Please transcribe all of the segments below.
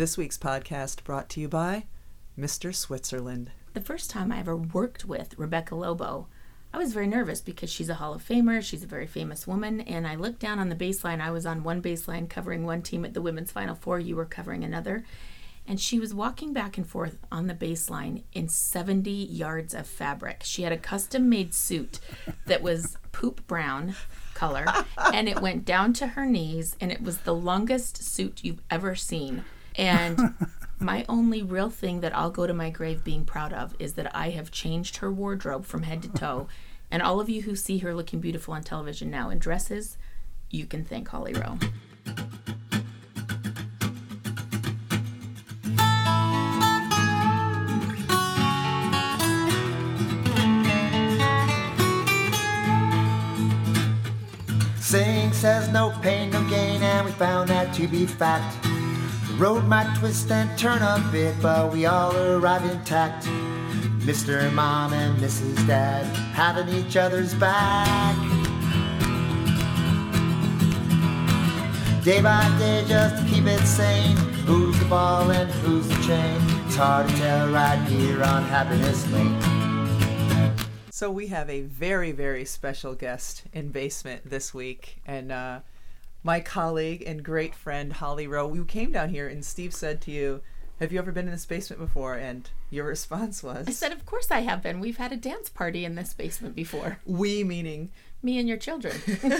This week's podcast brought to you by Mr. Switzerland. The first time I ever worked with Rebecca Lobo, I was very nervous because she's a Hall of Famer, she's a very famous woman, and I looked down on the baseline. I was on one baseline covering one team at the women's Final Four, you were covering another. And she was walking back and forth on the baseline in 70 yards of fabric. She had a custom made suit that was poop brown color, and it went down to her knees, and it was the longest suit you've ever seen. And my only real thing that I'll go to my grave being proud of is that I have changed her wardrobe from head to toe. And all of you who see her looking beautiful on television now in dresses, you can thank Holly Rowe. Saying says no pain, no gain, and we found that to be fact. Road might twist and turn a bit, but we all arrive intact. Mr. Mom and Mrs. Dad having each other's back. Day by day, just to keep it sane. Who's the ball and who's the chain? It's hard to tell right here on Happiness Lane. So we have a very, very special guest in Basement this week, and uh, my colleague and great friend Holly Rowe. We came down here, and Steve said to you, "Have you ever been in this basement before?" And your response was, I said, Of course I have been. We've had a dance party in this basement before. "We," meaning Me and your children.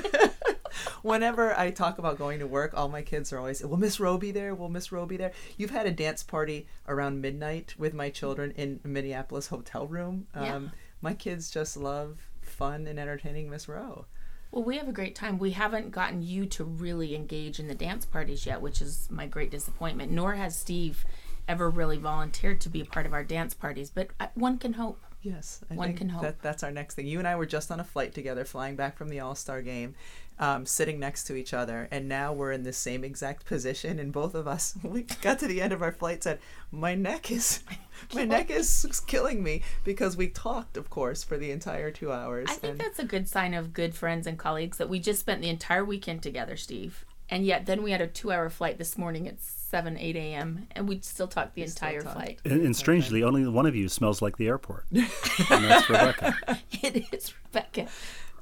whenever I talk about going to work, all my kids are always, "Will Miss Rowe be there? Will Miss Rowe be there?" You've had a dance party around midnight with my children in a Minneapolis hotel room. Yeah. Um, my kids just love fun and entertaining Miss Rowe. Well, we have a great time. We haven't gotten you to really engage in the dance parties yet, which is my great disappointment. Nor has Steve ever really volunteered to be a part of our dance parties, but one can hope. Yes, I One can hope. That, that's our next thing. You and I were just on a flight together, flying back from the All Star game, um, sitting next to each other, and now we're in the same exact position. And both of us, we got to the end of our flight, said, "My neck is, my neck is killing me," because we talked, of course, for the entire two hours. I think and that's a good sign of good friends and colleagues that we just spent the entire weekend together, Steve. And yet, then we had a two hour flight this morning at 7, 8 a.m., and we still talked the still entire talked. flight. And, and strangely, only one of you smells like the airport. and that's Rebecca. it is Rebecca.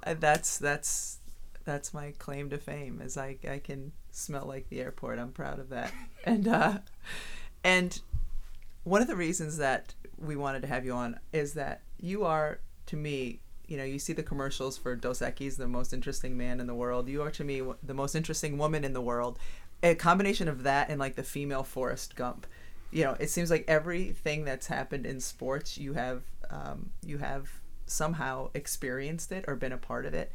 uh, that's that's that's my claim to fame, is I I can smell like the airport. I'm proud of that. And uh, and one of the reasons that we wanted to have you on is that you are to me you know you see the commercials for Dos Equis the most interesting man in the world you are to me the most interesting woman in the world a combination of that and like the female Forrest Gump you know it seems like everything that's happened in sports you have um, you have somehow experienced it or been a part of it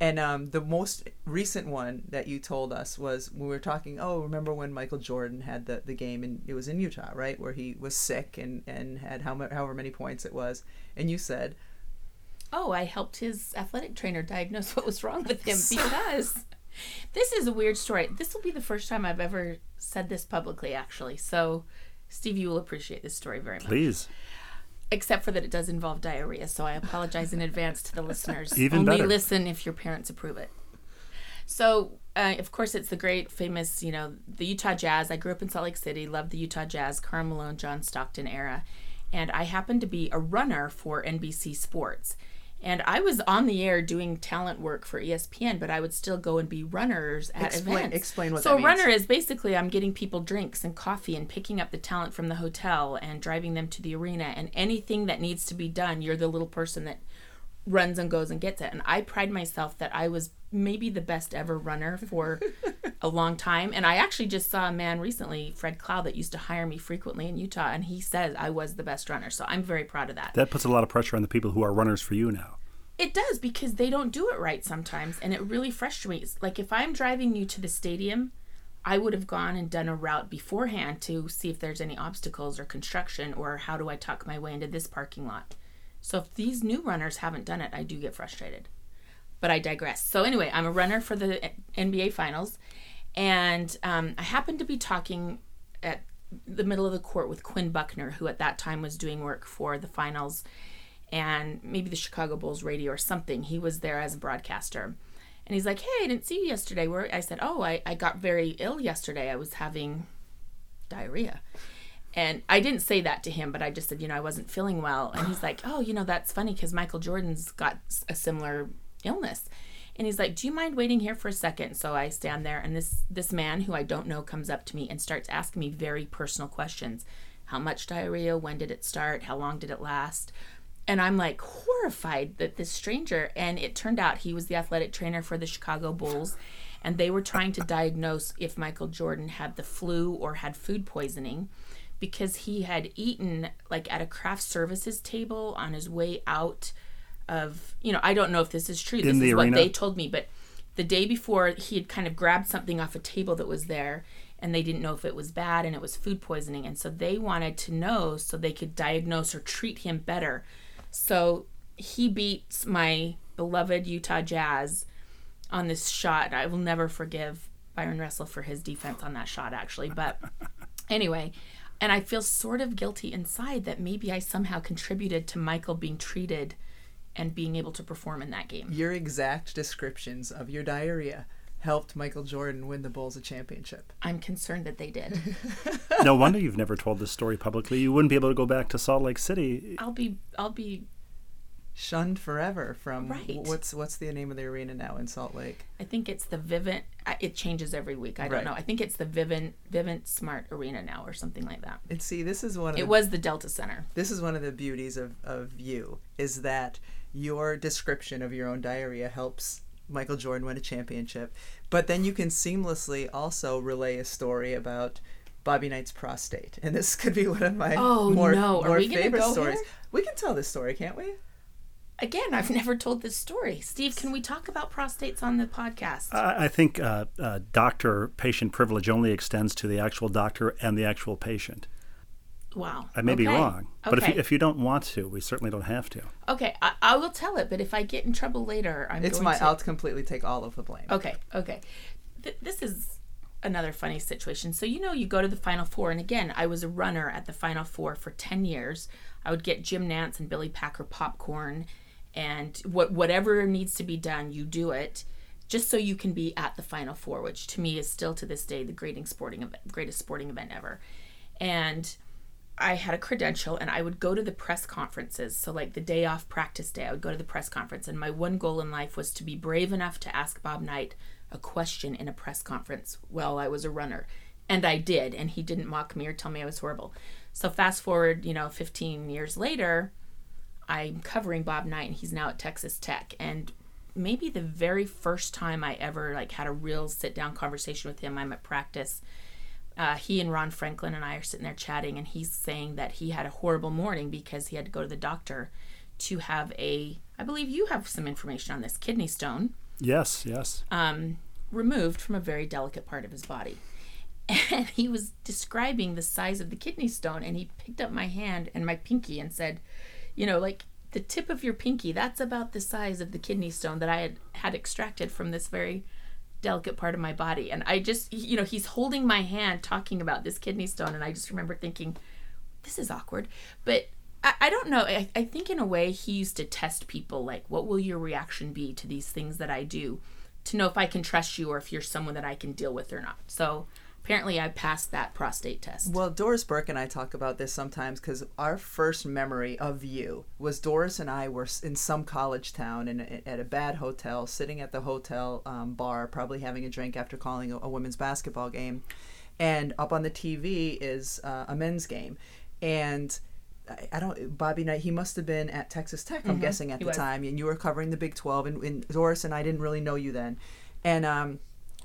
and um, the most recent one that you told us was when we were talking. Oh, remember when Michael Jordan had the, the game and it was in Utah, right, where he was sick and, and had how mu- however many points it was, and you said, Oh, I helped his athletic trainer diagnose what was wrong with him because this is a weird story. This will be the first time I've ever said this publicly, actually. So, Steve, you will appreciate this story very much. Please. Except for that it does involve diarrhea, so I apologize in advance to the listeners. Even Only better. listen if your parents approve it. So, uh, of course, it's the great, famous, you know, the Utah Jazz. I grew up in Salt Lake City, loved the Utah Jazz, Karl Malone, John Stockton era. And I happened to be a runner for NBC Sports. And I was on the air doing talent work for ESPN, but I would still go and be runners at Explain- events. explain what so that a means. runner is basically I'm getting people drinks and coffee and picking up the talent from the hotel and driving them to the arena and anything that needs to be done, you're the little person that runs and goes and gets it. And I pride myself that I was maybe the best ever runner for a long time. And I actually just saw a man recently, Fred Cloud, that used to hire me frequently in Utah, and he says I was the best runner. So I'm very proud of that. That puts a lot of pressure on the people who are runners for you now. It does because they don't do it right sometimes, and it really frustrates. Like if I'm driving you to the stadium, I would have gone and done a route beforehand to see if there's any obstacles or construction or how do I tuck my way into this parking lot. So if these new runners haven't done it, I do get frustrated. But I digress. So anyway, I'm a runner for the NBA Finals, and um, I happened to be talking at the middle of the court with Quinn Buckner, who at that time was doing work for the finals and maybe the Chicago Bulls radio or something. He was there as a broadcaster. And he's like, Hey, I didn't see you yesterday. Where I said, Oh, I, I got very ill yesterday. I was having diarrhea. And I didn't say that to him, but I just said, you know, I wasn't feeling well. And he's like, oh, you know, that's funny because Michael Jordan's got a similar illness. And he's like, do you mind waiting here for a second? So I stand there, and this this man who I don't know comes up to me and starts asking me very personal questions. How much diarrhea? When did it start? How long did it last? And I'm like horrified that this stranger, and it turned out he was the athletic trainer for the Chicago Bulls, and they were trying to diagnose if Michael Jordan had the flu or had food poisoning because he had eaten like at a craft services table on his way out of, you know, I don't know if this is true. This the is what they told me, but the day before he had kind of grabbed something off a table that was there and they didn't know if it was bad and it was food poisoning and so they wanted to know so they could diagnose or treat him better so he beats my beloved utah jazz on this shot. I will never forgive Bryon Russell for his defense on that shot actually but anyway. And i feel sort of guilty inside that maybe i somehow contributed to michael being treated and being able to perform in that game. Your exact descriptions of your diarrhea helped Michael Jordan win the Bulls a championship. i'm concerned that they did no wonder you've never told this story publicly. You wouldn't be able to go back to Salt Lake City. i'll be i'll be Shunned forever from Right. what's what's the name of the arena now in Salt Lake? I think it's the Vivint. It changes every week. I don't Right. know. I think it's the Vivint Vivint Smart Arena now or something like that. And see, this is one of It the, was the Delta Center. this is one of the beauties of, of you is that your description of your own diarrhea helps Michael Jordan win a championship, but then you can seamlessly also relay a story about Bobby Knight's prostate, and this could be one of my Oh, more, no. Are more favorite go stories. here? We can tell this story, can't we? Again, I've never told this story. Steve, can we talk about prostates on the podcast? I, I think uh, uh, doctor-patient privilege only extends to the actual doctor and the actual patient. Wow. I may be wrong, but if you, if you don't want to, we certainly don't have to. okay, I, I will tell it, but if I get in trouble later, I'm It's going my. to. I'll completely take all of the blame. Okay, okay. Th- this is another funny situation. So, you know, you go to the Final Four, and again, I was a runner at the Final Four for 10 years. I would get Jim Nantz and Billy Packer popcorn, and what whatever needs to be done, you do it just so you can be at the Final Four, which to me is still to this day the greatest sporting event, greatest sporting event ever. And I had a credential and I would go to the press conferences. So, like the day off practice day, I would go to the press conference. And my one goal in life was to be brave enough to ask Bob Knight a question in a press conference while I was a runner. And I did. And he didn't mock me or tell me I was horrible. So, fast forward, you know, 15 years later, I'm covering Bob Knight and he's now at Texas Tech. And maybe the very first time I ever like had a real sit down conversation with him, I'm at practice uh, he and Ron Franklin and I are sitting there chatting, and he's saying that he had a horrible morning because he had to go to the doctor to have a, I believe you have some information on this, kidney stone Yes, yes. um, removed from a very delicate part of his body. And he was describing the size of the kidney stone, and he picked up my hand and my pinky and said, You know, like the tip of your pinky, that's about the size of the kidney stone that I had had extracted from this very delicate part of my body. And I just, you know, he's holding my hand talking about this kidney stone, and I just remember thinking, This is awkward. But I, I don't know. I, I think in a way he used to test people like, what will your reaction be to these things that I do to know if I can trust you or if you're someone that I can deal with or not. So apparently I passed that prostate test. Well, Doris Burke and I talk about this sometimes because our first memory of you was Doris and I were in some college town and at a bad hotel, sitting at the hotel um, bar, probably having a drink after calling a, a women's basketball game, and up on the TV is uh, a men's game, and. I- don't. Bobby Knight. He must have been at Texas Tech. I'm guessing at he the was. time, and you were covering the Big 12. And, and Doris and I didn't really know you then. And um,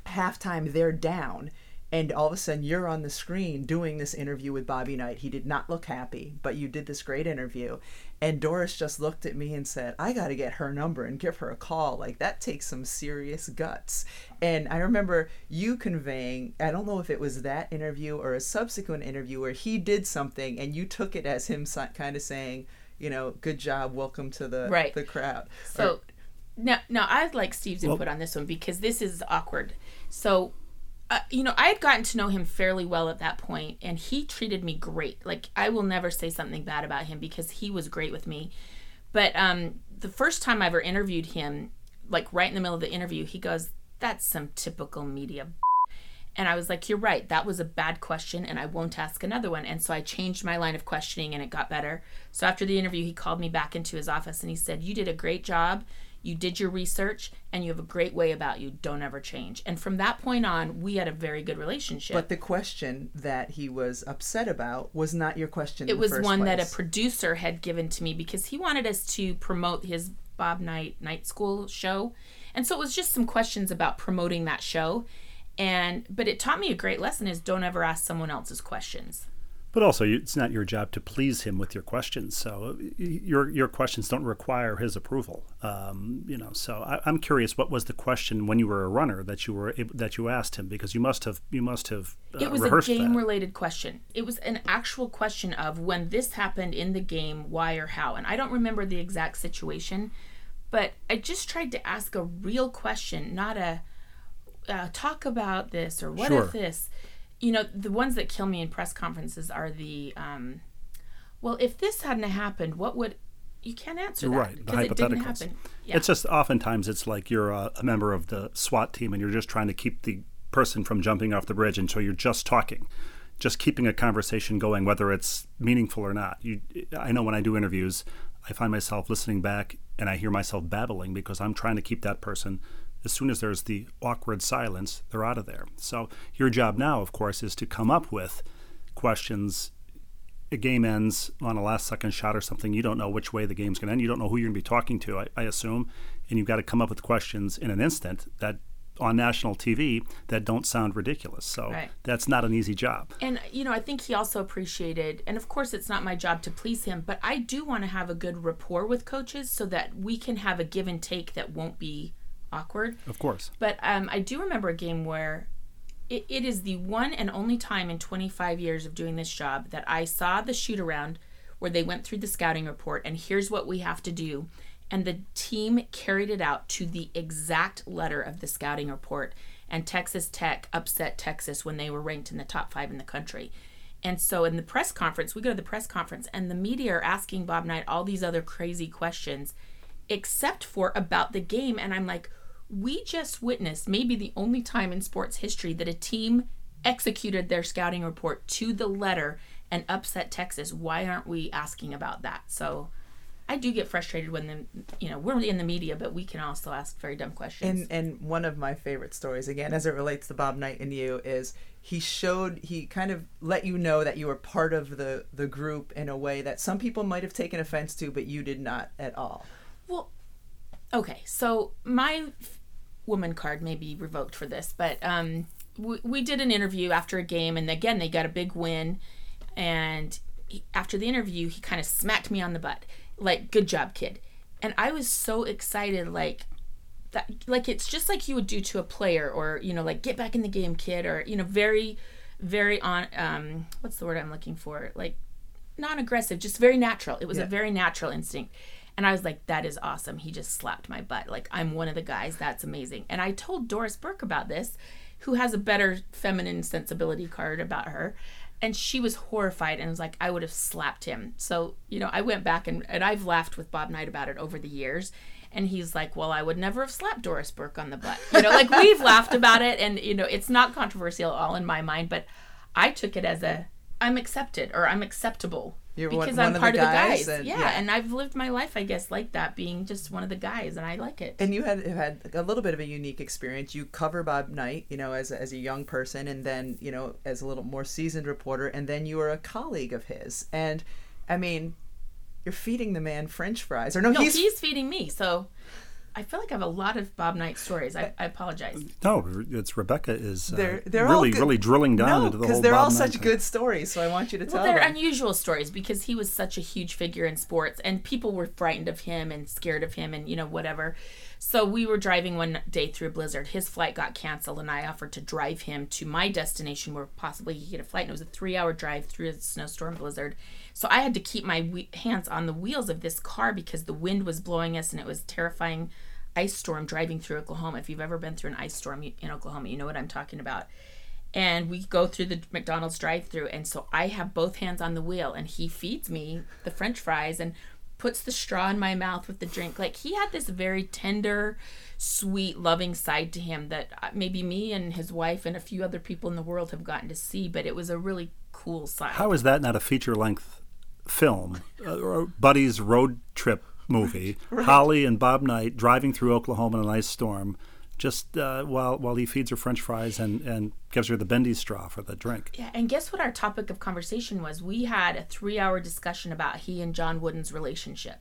halftime, they're down, and all of a sudden you're on the screen doing this interview with Bobby Knight. He did not look happy, but you did this great interview. And Doris just looked at me and said, I got to get her number and give her a call. Like, that takes some serious guts. And I remember you conveying, I don't know if it was that interview or a subsequent interview where he did something and you took it as him kind of saying, you know, good job, welcome to the, Right. the crowd. So now, now I'd like Steve's input on this one because this is awkward. So, uh, you know, I had gotten to know him fairly well at that point, and he treated me great. Like I will never say something bad about him because he was great with me. But um, the first time I ever interviewed him, like right in the middle of the interview, he goes, "That's some typical media." And I was like, You're right. That was a bad question, and I won't ask another one. And so I changed my line of questioning, and it got better. So after the interview, he called me back into his office and he said, You did a great job. You did your research, and you have a great way about you. Don't ever change. And from that point on, we had a very good relationship. But the question that he was upset about was not your question. it was one that a producer had given to me because he wanted us to promote his Bob Knight Night School show. And so it was just some questions about promoting that show. And but it taught me a great lesson is don't ever ask someone else's questions. But also, it's not your job to please him with your questions. So your your questions don't require his approval. Um, you know. So I, I'm curious, what was the question when you were a runner that you were that you asked him? Because you must have you must have uh, It was a game that. related question. It was an actual question of when this happened in the game, why or how. And I don't remember the exact situation, but I just tried to ask a real question, not a uh, talk about this or what Sure. if this. You know, the ones that kill me in press conferences are the, um, well, if this hadn't happened, what would. You can't answer that Right, the because it didn't happen. Yeah. It's just oftentimes it's like you're a, a member of the SWAT team and you're just trying to keep the person from jumping off the bridge, and so you're just talking, just keeping a conversation going, whether it's meaningful or not. You, I know when I do interviews, I find myself listening back and I hear myself babbling because I'm trying to keep that person. As soon as there's the awkward silence, they're out of there. So your job now, of course, is to come up with questions a game ends on a last second shot or something, you don't know which way the game's going to end. You don't know who you're going to be talking to, I, I assume. And you've got to come up with questions in an instant that on national TV that don't sound ridiculous. So Right. that's not an easy job. And you know, I think he also appreciated, and of course, it's not my job to please him, but I do want to have a good rapport with coaches so that we can have a give and take that won't be awkward. Of course. But um, I do remember a game where it, it is the one and only time in 25 years of doing this job that I saw the shoot around where they went through the scouting report and here's what we have to do. And the team carried it out to the exact letter of the scouting report. And Texas Tech upset Texas when they were ranked in the top five in the country. And so in the press conference, we go to the press conference, and the media are asking Bob Knight all these other crazy questions, except for about the game. And I'm like, we just witnessed maybe the only time in sports history that a team executed their scouting report to the letter and upset Texas. Why aren't we asking about that? So I do get frustrated when the you know we're in the media, but we can also ask very dumb questions. And and one of my favorite stories, again, as it relates to Bob Knight and you, is he showed he kind of let you know that you were part of the the group in a way that some people might have taken offense to, but you did not at all. Well, okay, so my woman card may be revoked for this, but um, we, we did an interview after a game, and again, they got a big win. And he, after the interview, he kind of smacked me on the butt, like, good job, kid. And I was so excited, like, that, like it's just like you would do to a player, or you know, like get back in the game, kid, or you know, very, very on. Um, what's the word I'm looking for? Like non-aggressive, just very natural. It was Yeah. a very natural instinct. And I was like, that is awesome. He just slapped my butt. Like, I'm one of the guys. That's amazing. And I told Doris Burke about this, who has a better feminine sensibility card about her. And she was horrified and was like, I would have slapped him. So, you know, I went back and, and I've laughed with Bob Knight about it over the years. And he's like, Well, I would never have slapped Doris Burke on the butt. You know, like we've laughed about it. And, you know, it's not controversial at all in my mind, but I took it as a, I'm accepted or I'm acceptable You're because one I'm of the part of the guys guys. and- yeah, yeah. and I've lived my life, I guess, like that, being just one of the guys, and I like it. And you had had a little bit of a unique experience. You cover Bob Knight, you know, as a, as a young person, and then you know as a little more seasoned reporter, and then you were a colleague of his. And I mean, you're feeding the man French fries, or no, no, he's, he's, feeding me, so I feel like I have a lot of Bob Knight stories. I, I apologize. No, it's Rebecca is uh, They're- they're all really, good- really drilling down no, into the whole. because they're Bob all Knight such thing. good stories. So I want you to tell Well, they're them. unusual stories because he was such a huge figure in sports, and people were frightened of him and scared of him, and you know whatever. So we were driving one day through a blizzard. His flight got canceled, and I offered to drive him to my destination where possibly he could get a flight. And it was a three-hour drive through a snowstorm blizzard. So I had to keep my we- hands on the wheels of this car because the wind was blowing us, and it was terrifying ice storm driving through Oklahoma. If you've ever been through an ice storm in Oklahoma, you know what I'm talking about and we go through the McDonald's drive-through and so I have both hands on the wheel and he feeds me the french fries and puts the straw in my mouth with the drink. Like he had this very tender, sweet, loving side to him that uh, maybe me and his wife and a few other people in the world have gotten to see, but it was a really cool side. How is that not a feature length film? Uh, Buddy's road trip movie. Holly and Bob Knight driving through Oklahoma in an ice storm. Just uh, while while he feeds her French fries and, and gives her the bendy straw for the drink. Yeah, and guess what our topic of conversation was? We had a three hour discussion about he and John Wooden's relationship.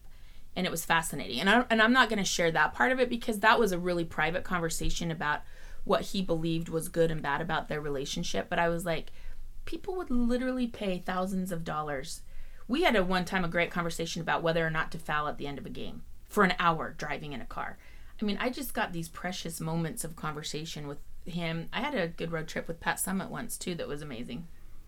And it was fascinating. And, I, and I'm not going to share that part of it because that was a really private conversation about what he believed was good and bad about their relationship. But I was like, people would literally pay thousands of dollars. We had a one time a great conversation about whether or not to foul at the end of a game for an hour driving in a car. I mean, I just got these precious moments of conversation with him. I had a good road trip with Pat Summitt once too that was amazing.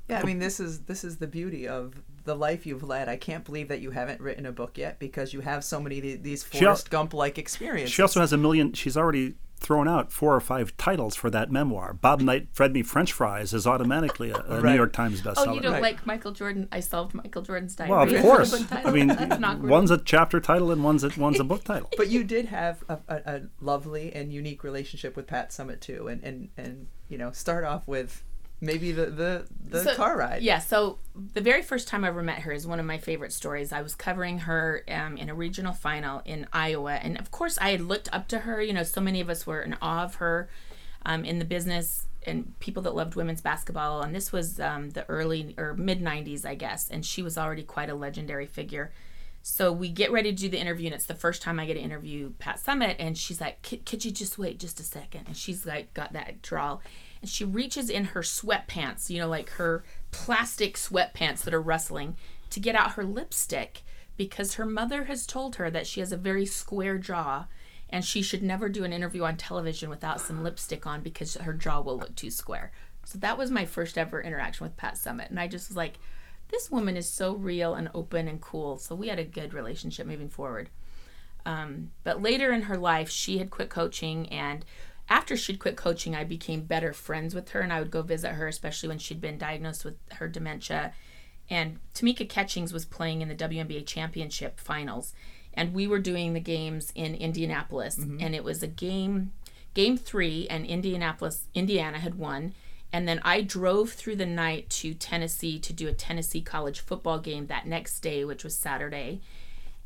Yeah, I mean this is this is the beauty of the life you've led. I can't believe that you haven't written a book yet because you have so many of these She Forrest Gump like experiences. She also has a million. She's already thrown out four or five titles for that memoir. Bob Knight fed me French fries is automatically a, a New York Times oh, bestseller. Oh, you don't Right. like Michael Jordan? I solved Michael Jordan's diary. well, of course. I mean, That's not rude. one's a chapter title and one's a, one's a book title. but you did have a, a, a lovely and unique relationship with Pat Summitt too, and and and you know start off with maybe the the, the So- car ride. Yeah, so the very first time I ever met her is one of my favorite stories. I was covering her um, in a regional final in Iowa, and of course, I had looked up to her. You know, so many of us were in awe of her um, in the business and people that loved women's basketball. And this was um, the early or mid 90s, I guess, and she was already quite a legendary figure. So we get ready to do the interview, and it's the first time I get to interview Pat Summitt. And she's like, "Could could you just wait just a second? And she's like, got that drawl. She reaches in her sweatpants, you know, like her plastic sweatpants that are rustling, to get out her lipstick because her mother has told her that she has a very square jaw and she should never do an interview on television without some lipstick on because her jaw will look too square. So that was my first ever interaction with Pat Summitt. And I just was like, this woman is so real and open and cool. So we had a good relationship moving forward. Um, but later in her life, she had quit coaching. And after she'd quit coaching, I became better friends with her. And I would go visit her, especially when she'd been diagnosed with her dementia. And Tamika Catchings was playing in the WNBA championship finals. And we were doing the games in Indianapolis. Mm-hmm. And it was a game, game three, and Indianapolis, Indiana had won. And then I drove through the night to Tennessee to do a Tennessee college football game that next day, which was Saturday.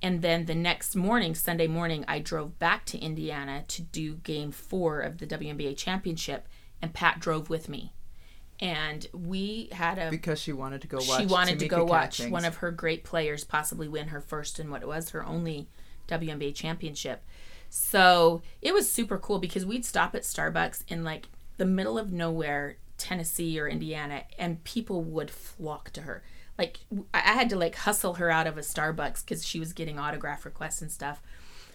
And then the next morning, Sunday morning, I drove back to Indiana to do game four of the WNBA championship, and Pat drove with me. And we had a because she wanted to go watch. she wanted to Tamika go watch Catchings. one of her great players possibly win her first and what it was her only WNBA championship. So it was super cool because we'd stop at Starbucks in like the middle of nowhere, Tennessee or Indiana, and people would flock to her. Like I had to like hustle her out of a Starbucks because she was getting autograph requests and stuff.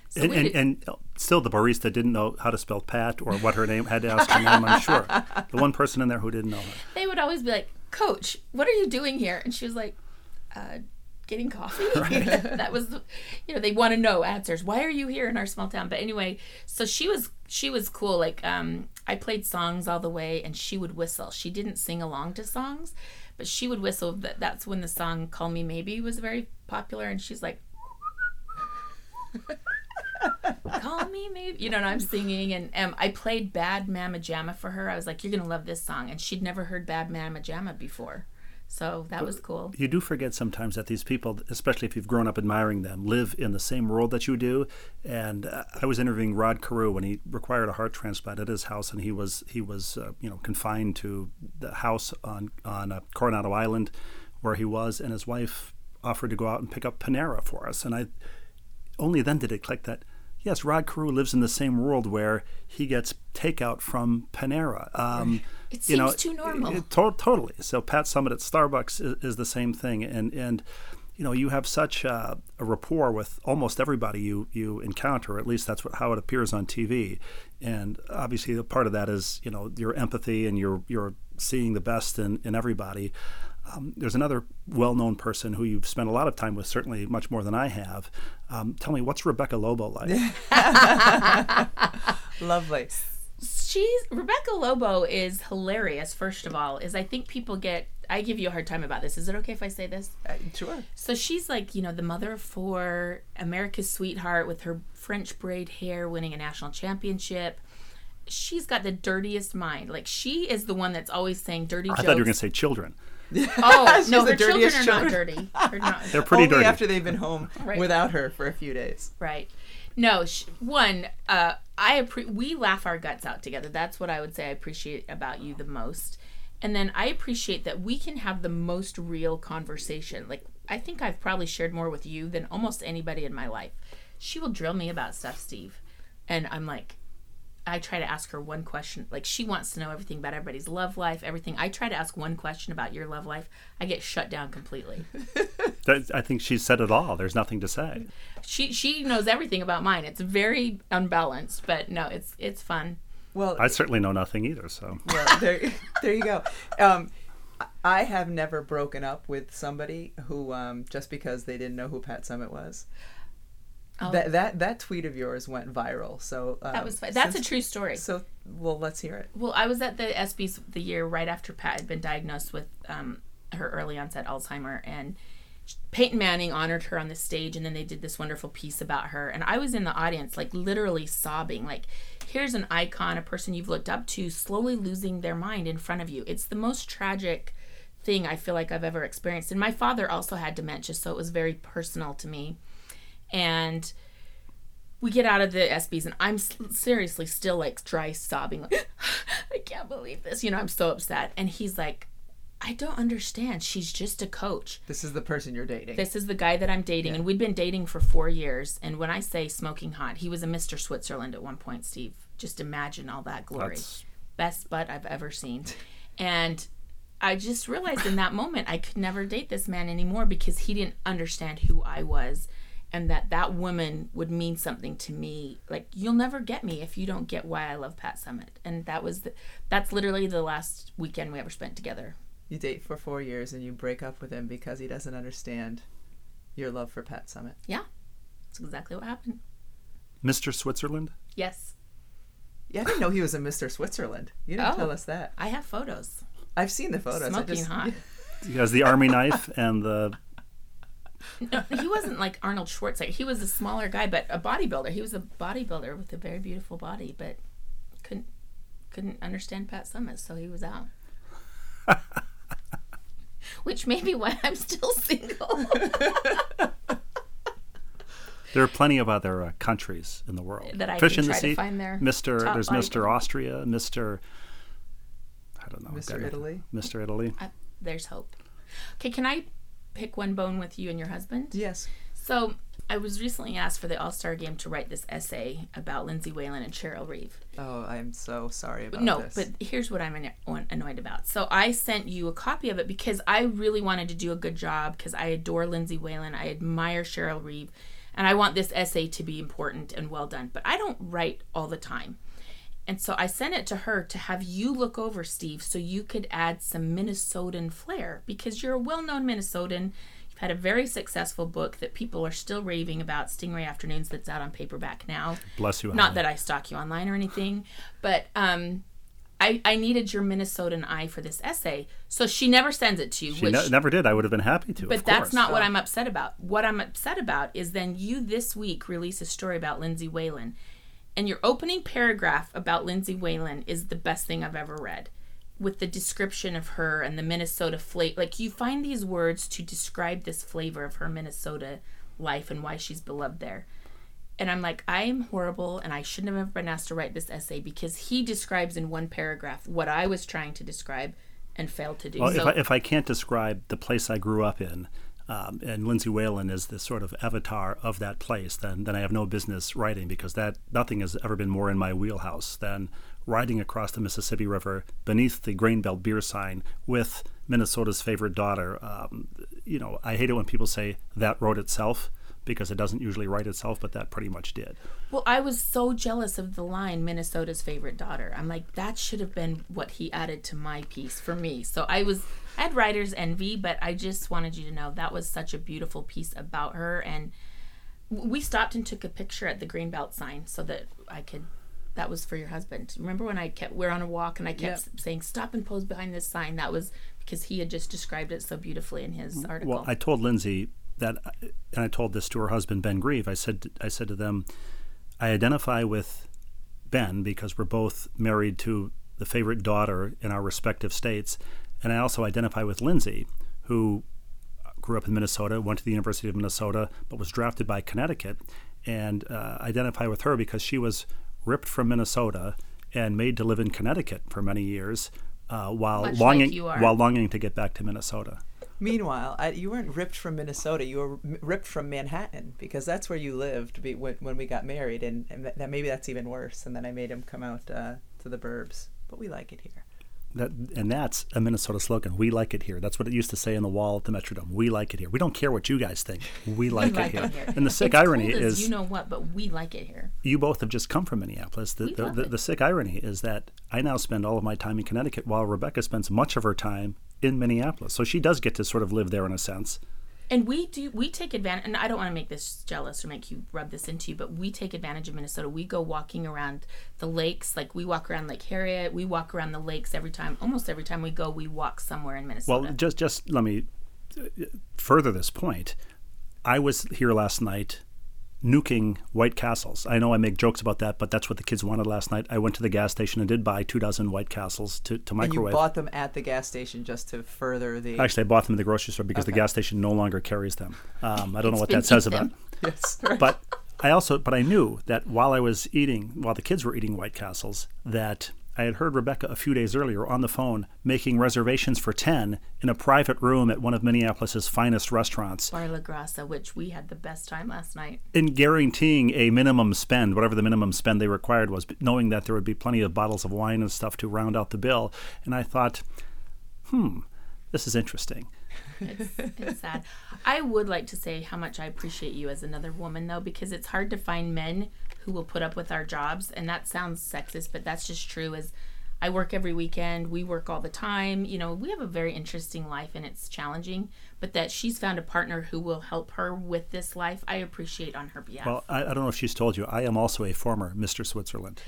So And, and, and still, the barista didn't know how to spell Pat or what her name had to ask her name. I'm sure the one person in there who didn't know her. they would always be like, "Coach, what are you doing here?" And she was like, uh, "Getting coffee." that was, the, you know, they want to know answers. Why are you here in our small town? But anyway, so she was she was cool. Like, um, I played songs all the way, and she would whistle. She didn't sing along to songs, but she would whistle. That that's when the song "Call Me Maybe" was very popular, and she's like. Call me maybe. You know, and I'm singing, and um, I played Bad Mama Jamma for her. I was like, "You're gonna love this song," and she'd never heard Bad Mama Jamma before, so that was cool. You do forget sometimes that these people, especially if you've grown up admiring them, live in the same world that you do. And uh, I was interviewing Rod Carew when he required a heart transplant at his house, and he was he was uh, you know confined to the house on on uh, Coronado Island, where he was, and his wife offered to go out and pick up Panera for us, and I only then did it click that yes, Rod Carew lives in the same world where he gets takeout from Panera. Um, It you know, seems too normal. it- to- totally. So Pat Summitt at Starbucks is, is the same thing, and and you know you have such uh, a rapport with almost everybody you you encounter. At least that's what, how it appears on TV, and obviously the part of that is you know your empathy and you're you're seeing the best in in everybody. Um, there's another well-known person who you've spent a lot of time with, certainly much more than I have. Um, tell me, what's Rebecca Lobo like? Lovely. She's Rebecca Lobo is hilarious. First of all, is I think people get I give you a hard time about this. Is it okay if I say this? Uh, sure. So she's like, you know, the mother of four, America's sweetheart with her French braid hair, winning a national championship. She's got the dirtiest mind. Like she is the one that's always saying dirty I jokes. thought you were going to say children. oh She's no, the her children are dirtiest not children. dirty. They're not. They're pretty Only dirty. after they've been home Right. without her for a few days. Right. No, sh- one, uh, I appre- we laugh our guts out together. That's what I would say I appreciate about you the most. And then I appreciate that we can have the most real conversation. Like I think I've probably shared more with you than almost anybody in my life. She will drill me about stuff, Steve. And I'm like I try to ask her one question. Like she wants to know everything about everybody's love life, everything. I try to ask one question about your love life. I get shut down completely. That- I think she said it all. There's nothing to say. she she knows everything about mine. It's very unbalanced, but no, it's it's fun. Well, I certainly know nothing either. So well there, there you go. Um, I have never broken up with somebody who um, just because they didn't know who Pat Summitt was. Oh. That that that tweet of yours went viral. So um, That was fun. That's since- a true story. So well, let's hear it. Well, I was at the ESPYS the year right after Pat had been diagnosed with um, her early onset Alzheimer, and Peyton Manning honored her on the stage, and then they did this wonderful piece about her. And I was in the audience, like literally sobbing. Like, here's an icon, a person you've looked up to, slowly losing their mind in front of you. It's the most tragic thing I feel like I've ever experienced. And my father also had dementia, so it was very personal to me. And we get out of the ESPYS, and I'm seriously still like dry sobbing. Like, I can't believe this. You know, I'm so upset. And he's like, I don't understand. She's just a coach. This is the person you're dating. This is the guy that I'm dating, and we'd been dating for four years. And when I say smoking hot, he was a Mr. Switzerland at one point, Steve. Just imagine all that glory. That's- Best butt I've ever seen. And I just realized in that moment I could never date this man anymore because he didn't understand who I was and that that woman would mean something to me. Like you'll never get me if you don't get why I love Pat Summitt. And that was the, that's literally the last weekend we ever spent together. You date for four years and you break up with him because he doesn't understand your love for Pat Summitt. Yeah. That's exactly what happened. Mr. Switzerland. Yes. Yeah, I didn't know he was a Mr. Switzerland. You didn't Oh. tell us that. I have photos. I've seen the photos. I Smoking just, hot. He has the army knife and the. No, he wasn't like Arnold Schwarzenegger. He was a smaller guy, but a bodybuilder. He was a bodybuilder with a very beautiful body, but couldn't couldn't understand Pat Summitt, so he was out. Which may be why I'm still single. There are plenty of other uh, countries in the world. That I Fish can in the try to sea. find their Mr. top There's. Mr. Austria. Mr. I don't know. Mr. Italy? Mr. Italy. I, there's hope. Okay, can I pick one bone with you and your husband? Yes. So I was recently asked for the All Star Game to write this essay about Lindsay Whalen and Cheryl Reeve. Oh, I'm so sorry about no, this. but here's what I'm annoyed about. So I sent you a copy of it because I really wanted to do a good job because I adore Lindsay Whalen, I admire Cheryl Reeve, and I want this essay to be important and well done. But I don't write all the time. And so I sent it to her to have you look over, Steve, so you could add some Minnesotan flair because you're a well known Minnesotan. Had a very successful book that people are still raving about, Stingray Afternoons, that's out on paperback now. Bless you. Not that I stalk you online or anything, but um, I, I needed your Minnesotan eye for this essay. So she never sends it to you. She which, ne- never did. I would have been happy to. but that's course. not what I'm upset about. What I'm upset about is then you this week release a story about Lindsay Whalen. And your opening paragraph about Lindsay Whalen is the best thing I've ever read. With the description of her and the Minnesota flavor. Like, you find these words to describe this flavor of her Minnesota life and why she's beloved there. And I'm like, I am horrible and I shouldn't have ever been asked to write this essay because he describes in one paragraph what I was trying to describe and failed to do. Well, so, if, I, if I can't describe the place I grew up in, um, and Lindsay Whalen is the sort of avatar of that place, then then I have no business writing because that nothing has ever been more in my wheelhouse than riding across the Mississippi River beneath the grain belt beer sign with Minnesota's favorite daughter. Um, you know, I hate it when people say that wrote itself because it doesn't usually write itself, but that pretty much did. Well, I was so jealous of the line Minnesota's favorite daughter. I'm like, that should have been what he added to my piece for me. So I was, I had writer's envy, but I just wanted you to know that was such a beautiful piece about her. And we stopped and took a picture at the Grain Belt sign so that I could. That was for your husband. Remember when I kept we are on a walk and I kept Yep. saying stop and pose behind this sign? That was because he had just described it so beautifully in his article. Well, I told Lindsay that, and I told this to her husband Ben Grieve. I said, I said to them, I identify with Ben because we're both married to the favorite daughter in our respective states, and I also identify with Lindsay, who grew up in Minnesota, went to the University of Minnesota, but was drafted by Connecticut, and uh, identify with her because she was ripped from Minnesota and made to live in Connecticut for many years, uh, while Much like longing you are. while longing to get back to Minnesota. Meanwhile, I, you weren't ripped from Minnesota. You were ripped from Manhattan because that's where you lived be, when, when we got married, and, and that, maybe that's even worse. And then I made him come out uh, to the burbs, but we like it here. That, and that's a Minnesota slogan. We like it here. That's what it used to say on the wall at the Metrodome. We like it here. We don't care what you guys think. We like, like it, it here. here. And the sick It's irony is you know what, but we like it here. you both have just come from Minneapolis. The, We the, the, it. the sick irony is that I now spend all of my time in Connecticut while Rebecca spends much of her time in Minneapolis. So she does get to sort of live there in a sense. And we do we take advantage and I don't want to make this jealous or make you rub this into you, but we take advantage of Minnesota. We go walking around the lakes, like we walk around Lake Harriet, we walk around the lakes every time almost every time we go, we walk somewhere in Minnesota. Well, just just let me further this point. I was here last night nuking White Castles. I know I make jokes about that, but that's what the kids wanted last night. I went to the gas station and did buy two dozen White Castles to, to And you bought them at the gas station just to further the. Actually, I bought them in the grocery store because the gas station no longer carries them. Um, I don't know what that says about. them. yes. right. But I also, but I knew that while I was eating, while the kids were eating White Castles, that I had heard Rebecca a few days earlier on the phone making reservations for ten in a private room at one of Minneapolis's finest restaurants. Bar La Grassa, which we had the best time last night. in guaranteeing a minimum spend, whatever the minimum spend they required was, knowing that there would be plenty of bottles of wine and stuff to round out the bill. And I thought, hmm, this is interesting. It's, it's sad. I would like to say how much I appreciate you as another woman, though, because it's hard to find men who will put up with our jobs, and that sounds sexist, but that's just true. As I work every weekend, we work all the time. You know, we have a very interesting life, and it's challenging. But that she's found a partner who will help her with this life, I appreciate on her behalf. Well, I, I don't know if she's told you, I am also a former Mr. Switzerland.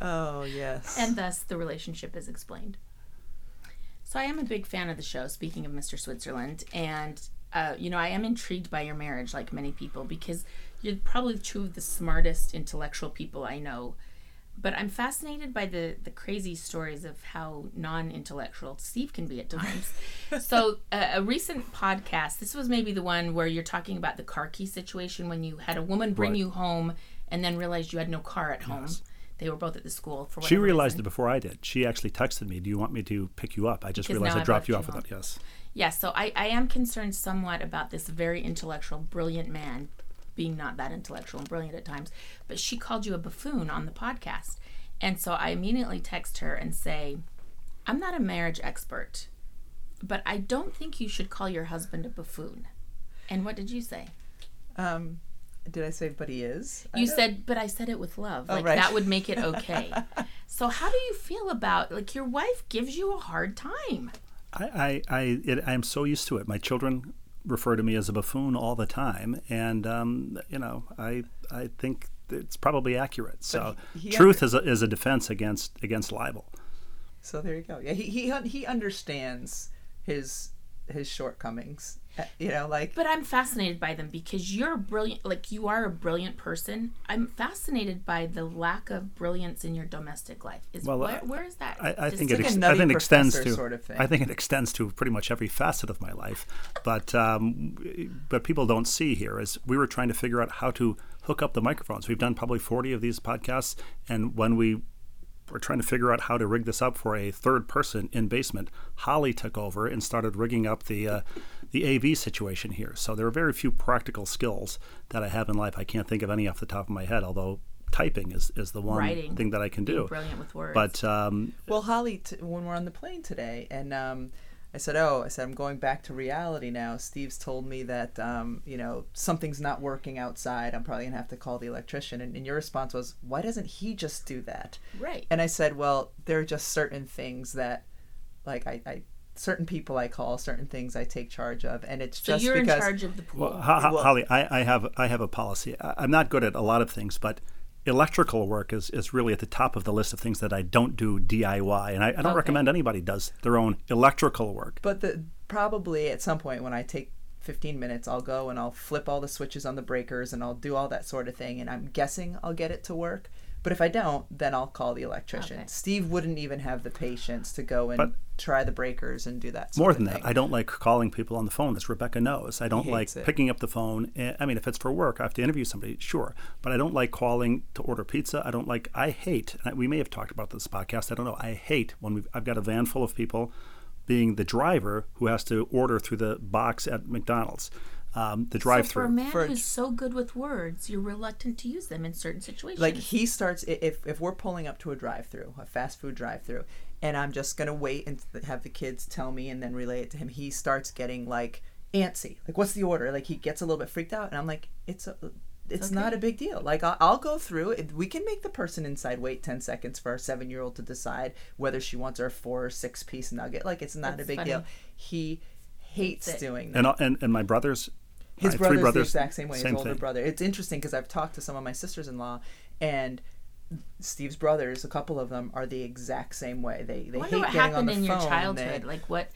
oh yes. and thus the relationship is explained. So I am a big fan of the show. Speaking of Mr. Switzerland, and uh, you know, I am intrigued by your marriage, like many people, because you're probably two of the smartest intellectual people I know. But I'm fascinated by the the crazy stories of how non-intellectual Steve can be at times. so uh, a recent podcast, this was maybe the one where you're talking about the car key situation when you had a woman bring Right. you home and then realized you had no car at home. They were both at the school for She realized reason. it before I did. She actually texted me, Do you want me to pick you up? I just Because realized I dropped you off you with it. Yes. Yeah, so I, I am concerned somewhat about this very intellectual, brilliant man being not that intellectual and brilliant at times. But she called you a buffoon on the podcast. And so I immediately text her and say, I'm not a marriage expert, but I don't think you should call your husband a buffoon. And what did you say? um, did I say? But he is. You said, but I said it with love. Like right. that would make it okay. so how do you feel about like your wife gives you a hard time? I, I, I, it, I am so used to it. My children refer to me as a buffoon all the time, and um, you know, I, I think it's probably accurate. So, he- he truth is a, is a defense against against libel. So there you go. Yeah, he he he understands his his shortcomings. Uh, You know, like But I'm fascinated by them because you're a brilliant, like you are a brilliant person. I'm fascinated by the lack of brilliance in your domestic life. Is Well, where, where is that? I, I think it, ex- I think it extends professor to sort of thing. I think it extends to pretty much every facet of my life. But um, but people don't see here is we were trying to figure out how to hook up the microphones. We've done probably forty of these podcasts, and when we were trying to figure out how to rig this up for a third person in basement, Holly took over and started rigging up the. Uh, the AV situation here. So there are very few practical skills that I have in life. I can't think of any off the top of my head, although typing is, is the one Writing. thing that I can being do. brilliant with words. But um, Well, Holly, t- when we're on the plane today, and um, I said, "Oh, I said I'm going back to reality now." Steve's told me that um, you know something's not working outside. I'm probably gonna have to call the electrician. And, and your response was, "Why doesn't he just do that?" right. And I said, "Well, there are just certain things that, like, I." I certain people I call, certain things I take charge of, and it's so just you're because in charge of the pool. Well, Ho- Ho- Well- Holly, I, I have I have a policy. I, I'm not good at a lot of things, but electrical work is, is really at the top of the list of things that I don't do DIY, and I, I don't Okay. recommend anybody does their own electrical work. But the probably at some point when I take 15 minutes, I'll go and I'll flip all the switches on the breakers and I'll do all that sort of thing. And I'm guessing I'll get it to work. But if I don't, then I'll call the electrician. Okay. Steve wouldn't even have the patience to go and But- try the breakers and do that. Sort More of than thing. that, I don't like calling people on the phone, as Rebecca knows. I don't like it. picking up the phone. eh, I mean, if it's for work, I have to interview somebody, sure. But I don't like calling to order pizza. I don't like, I hate, and we may have talked about this podcast, I don't know. I hate when we've, I've got a van full of people being the driver who has to order through the box at McDonald's, um, the drive through. So for a man For a who's so good with words, you're reluctant to use them in certain situations. like he starts if if we're pulling up to a drive-through, a fast food drive-through, and I'm just gonna wait and th- have the kids tell me and then relay it to him. He starts getting like antsy. Like, what's the order? Like he gets a little bit freaked out, and I'm like, it's a. It's not a big deal. Like I'll, I'll go through. We can make the person inside wait ten seconds for our seven-year-old to decide whether she wants our four or six-piece nugget. Like it's not That's a big funny. deal. He hates doing that. And, and, and my brothers, His my brother's brothers, the exact same way. same his older thing. brother. It's interesting because I've talked to some of my sisters-in-law, and Steve's brothers, a couple of them, are the exact same way. They they I wonder hate what getting on happened the in your childhood. They- Like what?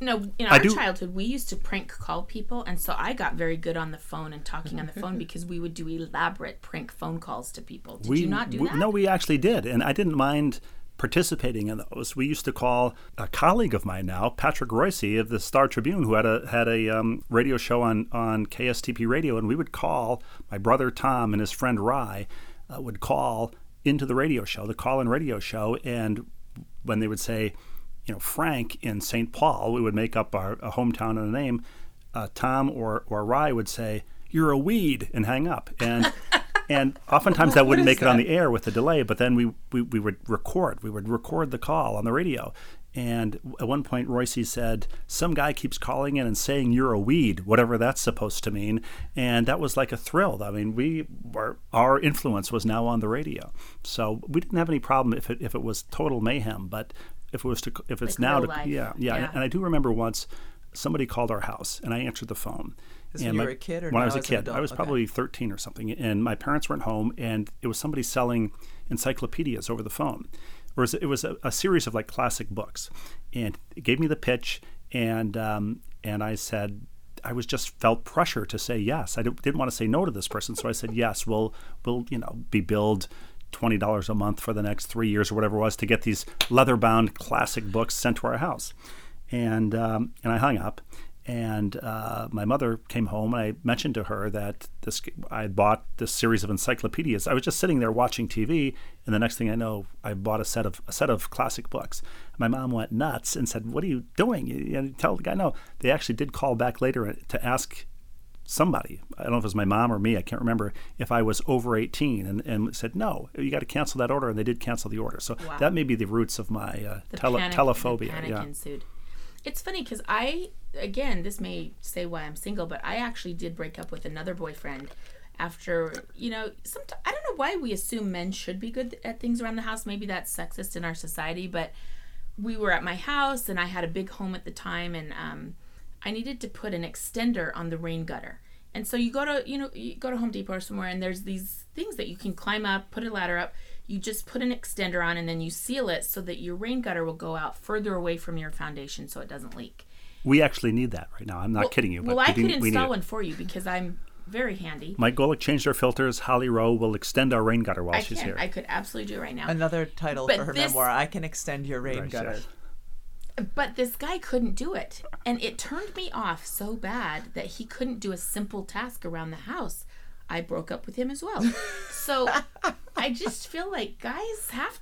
No, in I our childhood, we used to prank call people, and so I got very good on the phone and talking on the phone because we would do elaborate prank phone calls to people. Did we, you not do we- that? No, we actually did, and I didn't mind participating in those. We used to call a colleague of mine now, Patrick Royce of the Star Tribune, who had a had a um, radio show on on KSTP radio, and we would call my brother Tom and his friend Rye uh, would call into the radio show, the call-in radio show, and when they would say, you know, Frank in St. Paul, we would make up our a hometown and a name. Uh, Tom or or Rye would say, "You're a weed," and hang up, and. And oftentimes that wouldn't make it on the air with the delay, but then we, we, we would record. We would record the call on the radio. And at one point, Royce said, Some guy keeps calling in and saying you're a weed, whatever that's supposed to mean. And that was like a thrill. I mean, we were, our influence was now on the radio. So we didn't have any problem if it, if it was total mayhem. But if it was to, if it's Like now to, yeah, yeah. Yeah. And I do remember once somebody called our house and I answered the phone. This and when you my- were a kid or when I was a kid, adult? I was Okay. probably 13 or something, and my parents weren't home, and it was somebody selling encyclopedias over the phone. Or it was, it was a, a series of like classic books, and it gave me the pitch, and um, and I said. I was just felt pressure to say yes. I didn't, didn't want to say no to this person, so I said yes. We'll we'll you know be billed twenty dollars a month for the next three years or whatever it was to get these leather bound classic books sent to our house, and um, and I hung up, and uh, my mother came home and I mentioned to her that this I had bought this series of encyclopedias. I was just sitting there watching TV, and the next thing I know, I bought a set of a set of classic books. My mom went nuts and said, "What are you doing?" You, you tell the guy no. They actually did call back later to ask somebody. I don't know if it was my mom or me. I can't remember if I was over 18 and, and said, no, you got to cancel that order. And they did cancel the order. So Wow. that may be the roots of my uh, the tele- panic, telephobia. Yeah. ensued. It's funny because I, again, this may say why I'm single, but I actually did break up with another boyfriend after, you know, sometimes I don't know why we assume men should be good at things around the house. Maybe that's sexist in our society, but we were at my house and I had a big home at the time and um, I needed to put an extender on the rain gutter. And so you go to, you know, you go to Home Depot or somewhere and there's these things that you can climb up, put a ladder up. You just put an extender on and then you seal it so that your rain gutter will go out further away from your foundation so it doesn't leak. We actually need that right now. I'm not Well- kidding you. But well, I could do- we need install one for you because I'm very handy. Mike Golic changed our filters. Holly Rowe will extend our rain gutter while I she's can. here. I could absolutely do it right now. Another title But for her this- memoir. I can extend your rain Right, gutter. yes. But this guy couldn't do it. And it turned me off so bad that he couldn't do a simple task around the house. I broke up with him as well. So I just feel like guys have.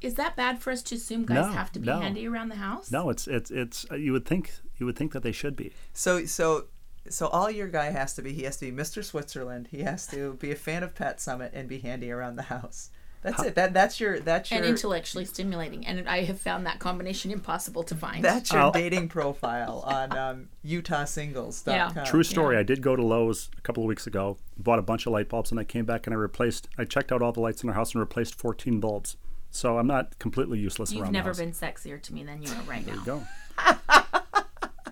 Is that bad for us to assume guys No, have to be no. handy around the house? no, it's it's it's. uh, You would think you would think that they should be. So so so all your guy has to be he has to be Mr. Switzerland. He has to be a fan of Pat Summitt and be handy around the house. That's it. That that's your that's your And intellectually stimulating. And I have found that combination impossible to find. that's your I'll- dating profile on um, UtahSingles.com. Yeah. True story. I did go to Lowe's a couple of weeks ago, bought a bunch of light bulbs, and I came back and I replaced. I checked out all the lights in our house and replaced 14 bulbs. So I'm not completely useless You've around never the house. been sexier to me than you are right now. Go.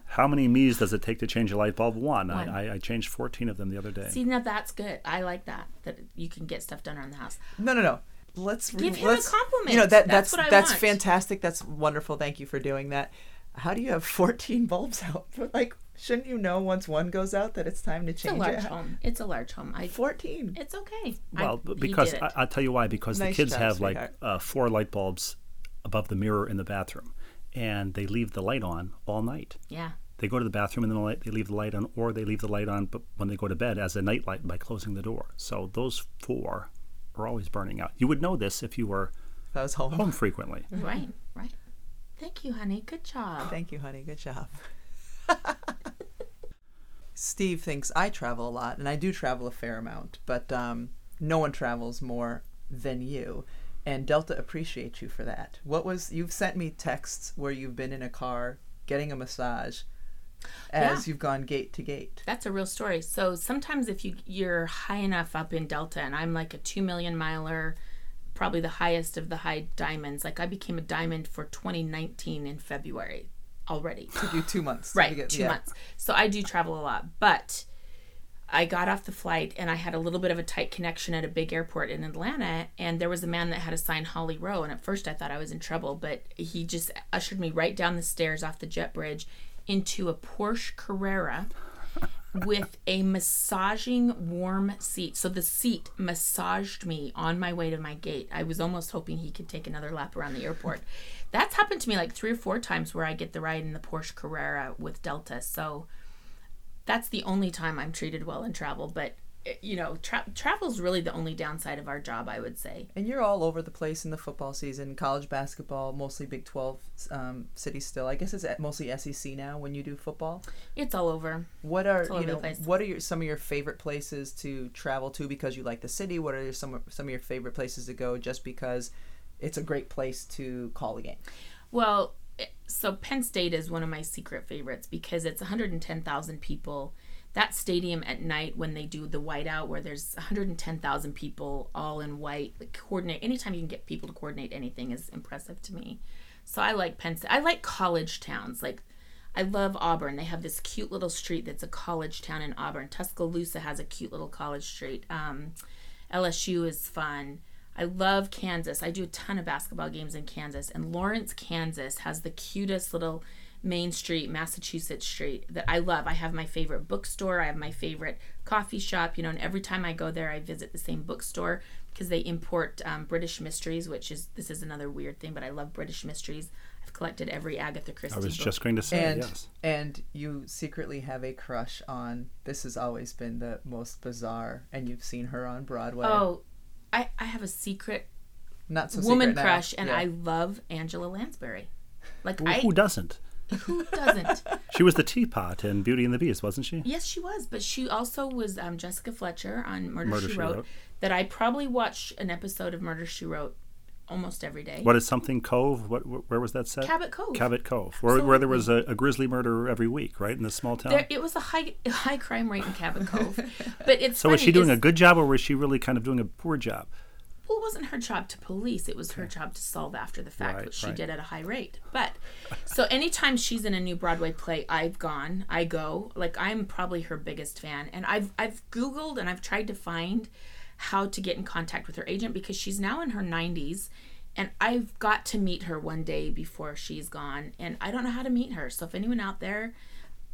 How many me's does it take to change a light bulb? One. One. I, I, I changed 14 of them the other day. See, now that's good. I like that. That you can get stuff done around the house. No, no, no. Let's re- Give him a let's, compliment. You know that That's that's what I that's want. fantastic. That's wonderful. Thank you for doing that. How do you have 14 bulbs out? Like, shouldn't you know once one goes out that it's time to change It's a change large it? home. It's a large home. I. 14. It's okay. Well, I, b- he because I, I'll tell you why. Because the kids job, have like uh, four light bulbs above the mirror in the bathroom, and they leave the light on all night. yeah. They go to the bathroom and then the light, they leave the light on, or they leave the light on, but when they go to bed as a night light by closing the door. So those four are always burning out. You would know this if you were That was home. home frequently. Right. Right. Thank you, honey. Good job. Thank you, honey. Good job. Steve thinks I travel a lot, and I do travel a fair amount, but um, no one travels more than you. And Delta appreciates you for that. What was you've sent me texts where you've been in a car getting a massage as Yeah. you've gone gate to gate. That's a real story. So sometimes if you you're high enough up in Delta, and I'm like a two million miler, probably the highest of the high diamonds. Like I became a diamond for 2019 in February already. Took you two months. to right, get- two yeah. months. So I do travel a lot, but I got off the flight and I had a little bit of a tight connection at a big airport in Atlanta, and there was a man that had a sign Holly Rowe, and at first I thought I was in trouble, but he just ushered me right down the stairs off the jet bridge into a Porsche Carrera with a massaging warm seat. So the seat massaged me on my way to my gate. I was almost hoping he could take another lap around the airport. That's happened to me like three or four times where I get the ride in the Porsche Carrera with Delta. So that's the only time I'm treated well in travel. But you know, tra- travel is really the only downside of our job, I would say. And you're all over the place in the football season, college basketball, mostly Big 12 um, cities still. I guess it's at mostly SEC now when you do football. It's all over. What are you know? What are your some of your favorite places to travel to because you like the city? What are your, some some of your favorite places to go just because it's a great place to call a game? Well, so Penn State is one of my secret favorites because it's 110,000 people. That stadium at night when they do the whiteout, where there's 110,000 people all in white, like coordinate. Anytime you can get people to coordinate anything is impressive to me. So I like Penn State. I like college towns. Like I love Auburn. They have this cute little street that's a college town in Auburn. Tuscaloosa has a cute little college street. Um, LSU is fun. I love Kansas. I do a ton of basketball games in Kansas, and Lawrence, Kansas has the cutest little Main Street, Massachusetts street that I love. I have my favorite bookstore, I have my favorite coffee shop, you know, and every time I go there, I visit the same bookstore because they import um, British mysteries, which is this is another weird thing, but I love British mysteries. I've collected every Agatha Christie I was book. just going to say And yes. and you secretly have a crush on. This has always been the most bizarre, and you've seen her on Broadway. oh, I, I have a secret not so woman secret now. crush, and Yeah. I love Angela Lansbury. Like Who- I, Who doesn't? Who doesn't? She was the teapot in Beauty and the Beast, wasn't she? Yes, she was, but she also was um, Jessica Fletcher on Murder, Murder, She, She Wrote, Wrote. That I probably watch an episode of Murder She Wrote almost every day. What is something Cove? What? Where was that set? Cabot Cove. Cabot Cove, where, where there was a, a grisly murder every week, right, in the small town. There, it was a high high crime rate in Cabot Cove, but it's so was she doing a good job, or was she really kind of doing a poor job? Well, it wasn't her job to police. It was her job to solve after the fact, Right, which she right. did at a high rate. But so anytime she's in a new Broadway play, I've gone, I go. Like I'm probably her biggest fan, and I've I've Googled and I've tried to find how to get in contact with her agent because she's now in her 90s. And I've got to meet her one day before she's gone, and I don't know how to meet her. So if anyone out there,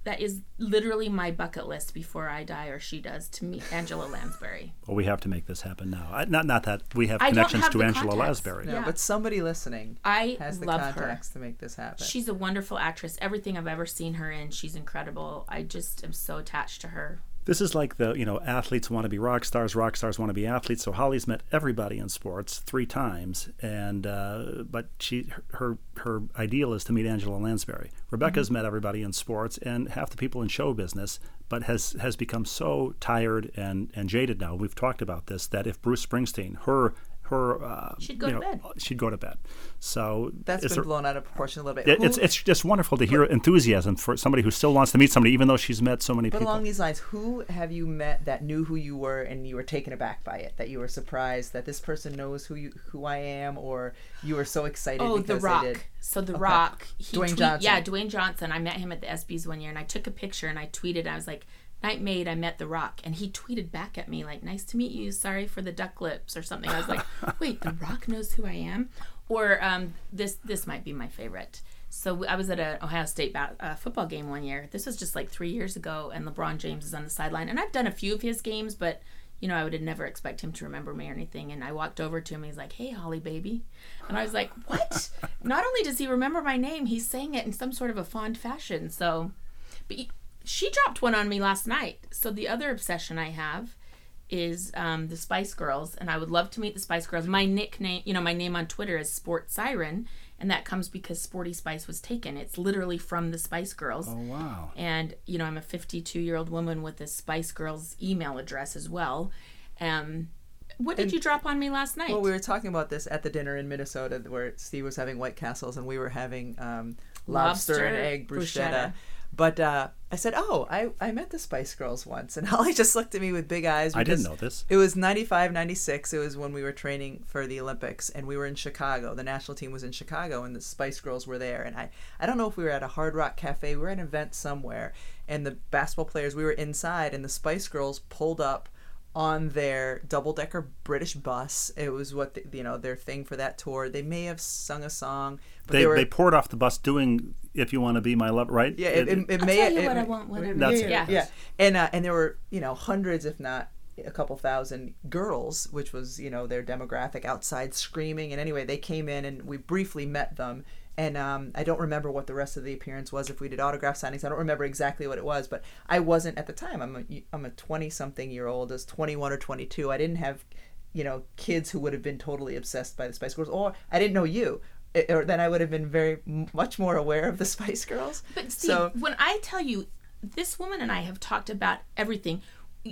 that is literally my bucket list before I die or she does to meet Angela Lansbury. Well, we have to make this happen now. I, not not that we have I don't connections have to the Angela contacts. Lansbury. No, Yeah. but somebody listening I has the love her. contacts to make this happen. She's a wonderful actress. Everything I've ever seen her in, she's incredible. I just am so attached to her. This is like the you know athletes want to be rock stars, rock stars want to be athletes. So Holly's met everybody in sports three times, and uh, but she her her ideal is to meet Angela Lansbury. Rebecca's met everybody in sports and half the people in show business, but has has become so tired and and jaded now. We've talked about this that if Bruce Springsteen her her uh, She'd go you to know, bed. she'd go to bed. So That's is been there- blown out of proportion a little bit. it- it's Who- it's just wonderful to hear enthusiasm for somebody who still wants to meet somebody, even though she's met so many But people. along these lines, who have you met that knew who you were and you were taken aback by it? That you were surprised that this person knows who you who I am, or you were so excited Oh, because The Rock. they did. So The Okay. Rock. He Dwayne tweet- Johnson. Yeah, Dwayne Johnson. I met him at the ESPYS one year, and I took a picture and I tweeted. And I was like, "Night maid, I met The Rock," and he tweeted back at me like, "Nice to meet you. Sorry for the duck lips or something." I was like, "Wait, The Rock knows who I am?" Or um, this this might be my favorite. So I was at an Ohio State ba- uh, football game one year. This was just like three years ago, and LeBron James is on the sideline. And I've done a few of his games, but you know, I would have never expect him to remember me or anything. And I walked over to him. He's like, "Hey, Holly, baby," and I was like, "What?" Not only does he remember my name, he's saying it in some sort of a fond fashion. So, but she dropped one on me last night. So the other obsession I have is um, the Spice Girls, and I would love to meet the Spice Girls. My nickname, you know, my name on Twitter is Sport Siren, and that comes because Sporty Spice was taken. It's literally from the Spice Girls. oh wow! And, you know, I'm a 52 year old woman with a Spice Girls email address as well. Um, what did you drop on me last night? Well, we were talking about this at the dinner in Minnesota, where Steve was having White Castles and we were having um, lobster, Lobster and egg bruschetta. bruschetta. But uh, I said, "Oh, I, I met the Spice Girls once," and Holly just looked at me with big eyes. I didn't know this. It was 95, 96. It was when we were training for the Olympics, and we were in Chicago. The national team was in Chicago, and the Spice Girls were there. And I, I don't know if we were at a Hard Rock Cafe. We were at an event somewhere, and the basketball players, we were inside, and the Spice Girls pulled up on their double decker British bus. It was what the, you know their thing for that tour. They may have sung a song, but They, they, were they poured off the bus doing "If You Want to Be My Love," right? yeah. It, it, it I'll may tell you it what I may- want, whatever. That's yeah, it. yeah, Yeah. yeah. And uh, and there were you know hundreds, if not a couple thousand girls, which was you know their demographic outside screaming. And anyway, they came in and we briefly met them. And um, I don't remember what the rest of the appearance was. If we did autograph signings, I don't remember exactly what it was. But I wasn't at the time. I'm a I'm a 20 something year old. I was 21 or 22. I didn't have you know kids who would have been totally obsessed by the Spice Girls, or I didn't know you. It- or then I would have been very much more aware of the Spice Girls. But Steve, so when I tell you, this woman and I have talked about everything.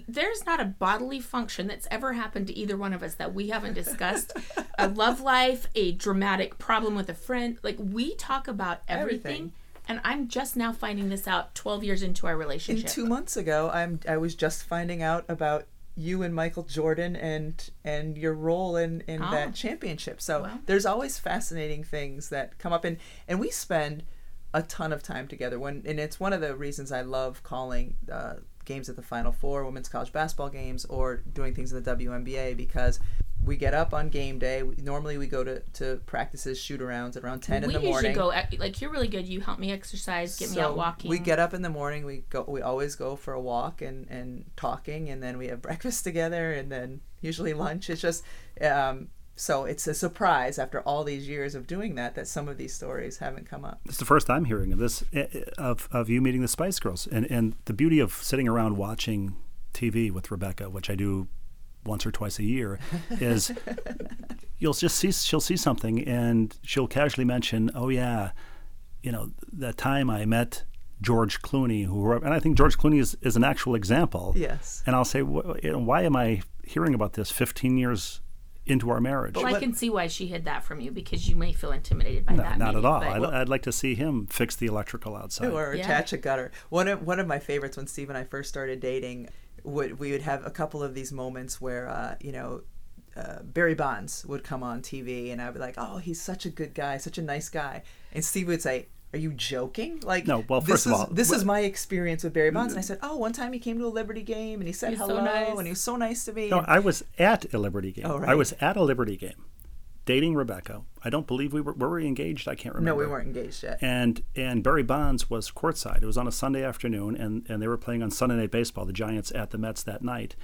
There's not a bodily function that's ever happened to either one of us that we haven't discussed. a love life, a dramatic problem with a friend. Like we talk about everything. Everything. And I'm just now finding this out 12 years into our And relationship. two months ago, I'm I was just finding out about you and Michael Jordan and and your role in in Oh. that championship. So Wow. there's always fascinating things that come up, and and we spend a ton of time together. When and it's one of the reasons I love calling. Uh, games at the final four women's college basketball games or doing things in the WNBA because we get up on game day we, normally we go to, to practices shoot arounds at around 10 we in the morning We usually go like you're really good. You help me exercise, get me out walking. we get up in the morning. We go. We always go for a walk and and talking, and then we have breakfast together, and then usually lunch. It's just um, so it's a surprise after all these years of doing that that some of these stories haven't come up. It's the first I'm hearing of this eh, eh, of of you meeting the Spice Girls, and and the beauty of sitting around watching TV with Rebecca, which I do once or twice a year, is you'll just see she'll see something and she'll casually mention, oh yeah, you know that time I met George Clooney, who and I think George Clooney is, is an actual example. Yes. And I'll say, "Wh- why am I hearing about this 15 years into our marriage? well, I can see why she hid that from you because you may feel intimidated by No, that. not maybe, at all. I'd, I'd like to see him fix the electrical outside. or Yeah. attach a gutter. One of one of my favorites when Steve and I first started dating, would we would have a couple of these moments where uh, you know. Uh, Barry Bonds would come on TV, and I'd be like, "Oh, he's such a good guy, such a nice guy." And Steve would say, "Are you joking? Like, No, well, this first of is all, this wh- is my experience with Barry Bonds." And I said, "Oh, one time he came to a Liberty game, and he said He's so hello, nice. and he was so nice to me." No, I was at a Liberty game. Oh, right. I was at a Liberty game, dating Rebecca. I don't believe we were were we engaged. I can't remember. no, we weren't engaged yet. And and Barry Bonds was courtside. It was on a Sunday afternoon, and and they were playing on Sunday Night Baseball. The Giants at the Mets that night,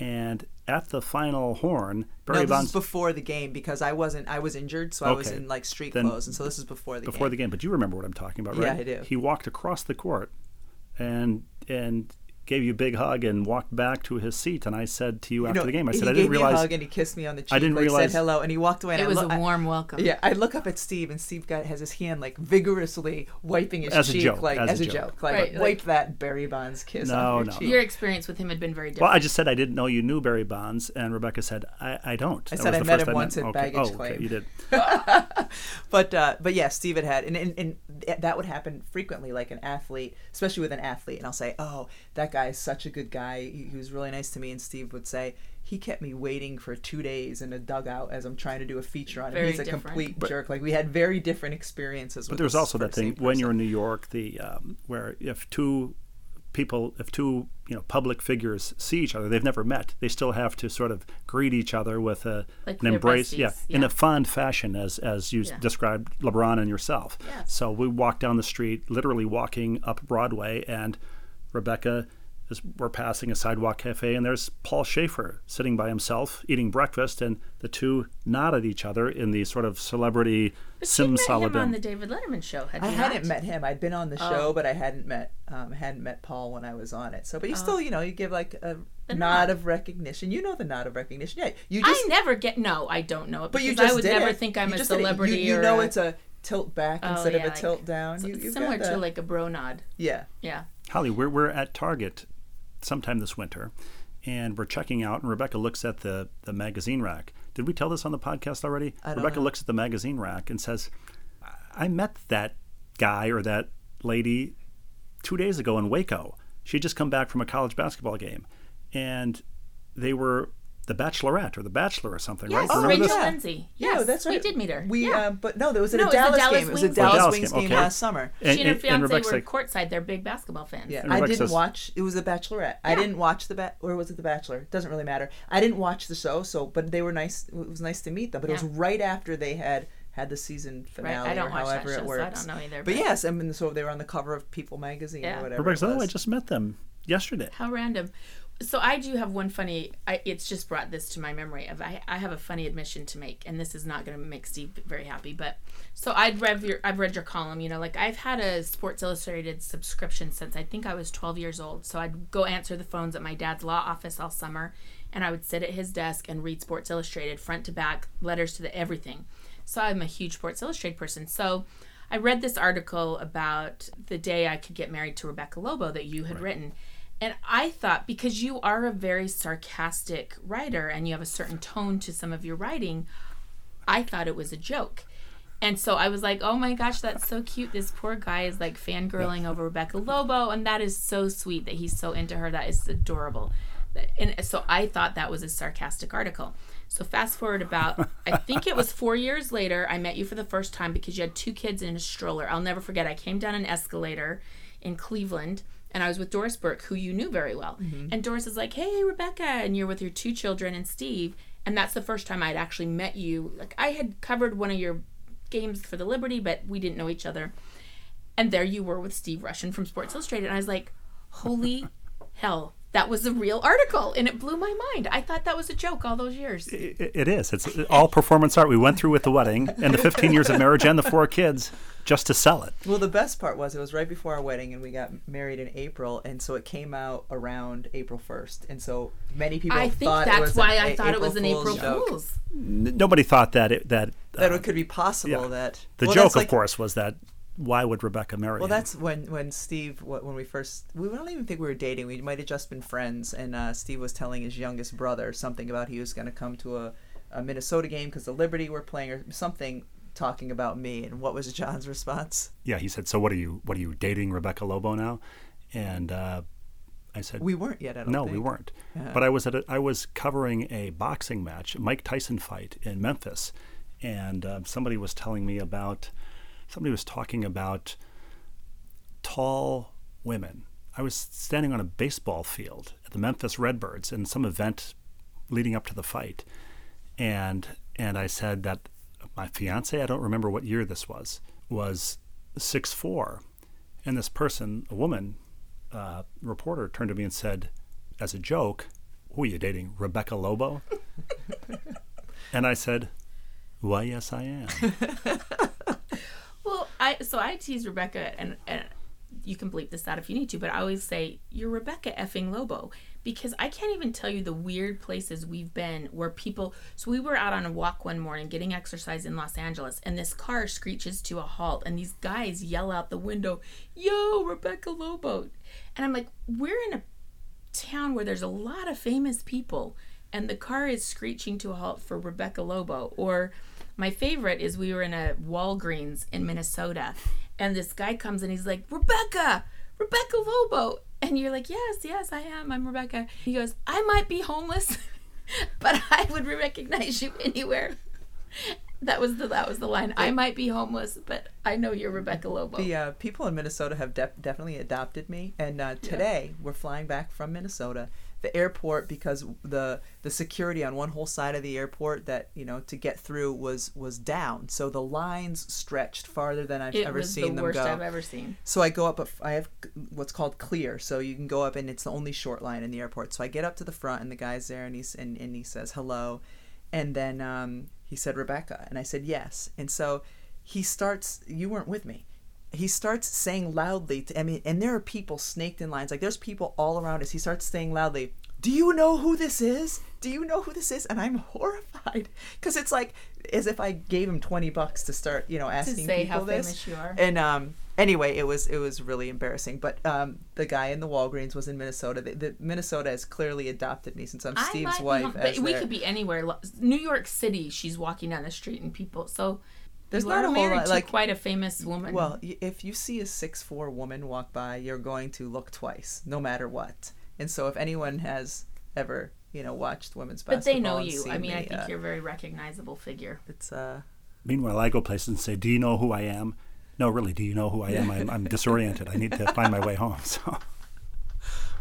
and at the final horn, Barry no, this Bonds is before the game because I wasn't. I was injured, so I was in like street Then clothes, and so this is before the before game. the game. But you remember what I'm talking about, right? Yeah, I do. He walked across the court, and and gave you a big hug and walked back to his seat. And I said to you after No, the game, I he said, I didn't me realize. a hug and he kissed me on the cheek. I didn't like, realize- said hello, and he walked away. And It I was look- a I- warm welcome. Yeah, I look up at Steve, and Steve got has his hand like vigorously wiping his As a cheek, joke, like as as, a a joke. joke, like Right, wipe like- that Barry Bonds kiss No, off your no. cheek. Your experience with him had been very different. Well, I just said I didn't know you knew Barry Bonds, and Rebecca said, I, I don't. I That said I met him I once at okay. baggage oh, claim. Okay, you did. but uh, but yeah, Steve had had, and, and and that would happen frequently, like an athlete, especially with an athlete. And I'll say, oh, that guy is such a good guy. He, he was really nice to me. And Steve would say, he kept me waiting for two days in a dugout as I'm trying to do a feature on him. Very He's a different. complete jerk. Like we had very different experiences. But with there's this also that same thing when you're in New York, the um, where if two people, if two you know public figures see each other, they've never met. They still have to sort of greet each other with a, Like an embrace, yeah, besties, in a fond fashion, as as you Yeah. described LeBron and yourself. Yes. So we walked down the street, literally walking up Broadway, and Rebecca. Is, we're passing a sidewalk cafe, and there's Paul Shaffer sitting by himself eating breakfast, and the two nod at each other in the sort of celebrity But you sim met him on the David Letterman show, had I you hadn't met him. I'd been on the Oh. show, but I hadn't met um, hadn't met Paul when I was on it. So, but you still, you know, you give like a The nod, nod. of recognition. You know the nod of recognition. Yeah, you just. I never get. No, I don't know it. but you because just I would did never it. think I'm You a just did it. You- celebrity. You, or know a- it's a tilt back oh, instead yeah, of a like- tilt down. so You, similar got to like a bro nod. yeah. Yeah. Holly, we're, we're at Target sometime this winter, and we're checking out, and Rebecca looks at the, the magazine rack. Did we tell this on the podcast already? Rebecca know. looks at the magazine rack and says, I I met that guy or that lady two days ago in Waco. She had just come back from a college basketball game, and they were the Bachelorette or the Bachelor or something, Yes, right? Oh, Remember Rachel this? yeah. Lindsay. Yeah, Yes, that's right. We did meet her. We, yeah. um, but no, there was at No, a it was the Dallas, Dallas game. It was a Dallas, game. Dallas Wings game, game okay. last summer. she and her and fiance Rebecca's were like, courtside. They're big basketball fans. Yeah, I didn't says- watch. It was The Bachelorette. I didn't watch the ba- or was it The Bachelor? Doesn't really matter. I didn't watch the show, so but they were nice. It was nice to meet them. But it was right after they had had the season finale I don't or watch that however show, it so I works. don't know either, But but- yes, I mean, so they were on the cover of People magazine Yeah. or whatever. Rebecca it "Oh, I just met them yesterday." How random. So I do have one funny. I, it's just brought this to my memory of I, I have a funny admission to make, and this is not going to make Steve very happy. But so I'd read your I've read your column. You know, like I've had a Sports Illustrated subscription since I think I was 12 years old. So I'd go answer the phones at my dad's law office all summer, and I would sit at his desk and read Sports Illustrated front to back, letters to the everything. So I'm a huge Sports Illustrated person. So I read this article about the day I could get married to Rebecca Lobo that you had written. And I thought because you are a very sarcastic writer and you have a certain tone to some of your writing, I thought it was a joke. And so I was like, oh my gosh, that's so cute. This poor guy is like fangirling over Rebecca Lobo. And that is so sweet that he's so into her. That is adorable. And so I thought that was a sarcastic article. So fast forward about, I think it was four years later, I met you for the first time because you had two kids in a stroller. I'll never forget. I came down an escalator in Cleveland and I was with Doris Burke, who you knew very well. Mm-hmm. And Doris is like, "Hey, Rebecca," and you're with your two children and Steve. And that's the first time I'd actually met you. Like I had covered one of your games for the Liberty, but we didn't know each other. And there you were with Steve Rushin from Sports Illustrated. And I was like, "Holy hell!" That was a real article, and it blew my mind. I thought that was a joke all those years. I- It is. It's all performance art. We went through with the wedding and the 15 years of marriage and the four kids just to sell it. Well, the best part was it was right before our wedding, and we got married in April, and so it came out around April first, and so many people I think thought it that's was why an I A- thought it was an April. Fool's. N- Nobody thought that it, that That uh, it could be possible yeah. that the well, joke, that's of like- course, was that why would Rebecca marry Well, him? that's when when Steve when we first we don't even think we were dating. We might have just been friends, and uh, Steve was telling his youngest brother something about he was going to come to a, a Minnesota game because the Liberty were playing or something talking about me. And what was John's response? yeah. He said, "So what are you? What are you dating Rebecca Lobo now?" And uh, I said, We weren't yet. I don't "No, think. we weren't." Yeah. But I was at a, I was covering a boxing match, Mike Tyson fight in Memphis, and uh, somebody was telling me about somebody was talking about tall women. I was standing on a baseball field at the Memphis Redbirds in some event leading up to the fight, and and I said that my fiance, I don't remember what year this was, was six four, and this person, a woman, uh, reporter, turned to me and said, as a joke, "Who are you dating, Rebecca Lobo?" and I said, "Why, yes, I am." Well, I so I tease Rebecca and, and you can bleep this out if you need to, but I always say, You're Rebecca effing Lobo. Because I can't even tell you the weird places we've been where people. So we were out on a walk one morning getting exercise in Los Angeles, and this car screeches to a halt, and these guys yell out the window, Yo, Rebecca Lobo. And I'm like, We're in a town where there's a lot of famous people, and the car is screeching to a halt for Rebecca Lobo. Or my favorite is we were in a Walgreens in Minnesota, and this guy comes and he's like, Rebecca, Rebecca Lobo. And you're like, yes, yes, I am. I'm Rebecca. He goes, I might be homeless, but I would recognize you anywhere. That was the that was the line. I might be homeless, but I know you're Rebecca Lobo. The uh, people in Minnesota have def- definitely adopted me, and uh, today we're flying back from Minnesota. The airport, because the the security on one whole side of the airport that you know to get through was was down, so the lines stretched farther than I've it ever was seen the them worst go. I've ever seen. So I go up. I have what's called clear, so you can go up, and it's the only short line in the airport. So I get up to the front, and the guy's there, and he's and, and he says hello, and then um, he said Rebecca, and I said yes, and so he starts. You weren't with me. He starts saying loudly. To, I mean, and there are people snaked in lines. Like there's people all around us. He starts saying loudly. Do you know who this is? Do you know who this is? And I'm horrified because it's like as if I gave him twenty bucks to start, you know, asking say people how this. famous you are. And um, anyway, it was it was really embarrassing. But um, the guy in the Walgreens was in Minnesota. The, the Minnesota has clearly adopted me since I'm I Steve's wife. but we their- could be anywhere. New York City. She's walking down the street and people. So There's you not are a whole married lot, to like- quite a famous woman. Well, if you see a six four woman walk by, you're going to look twice, no matter what. And so, if anyone has ever, you know, watched women's but basketball, but they know and you. seen I mean, I me, think uh, you're a very recognizable figure. It's uh, Meanwhile, I go places and say, "Do you know who I am?" No, really, do you know who I am? I'm, I'm disoriented. I need to find my way home. So,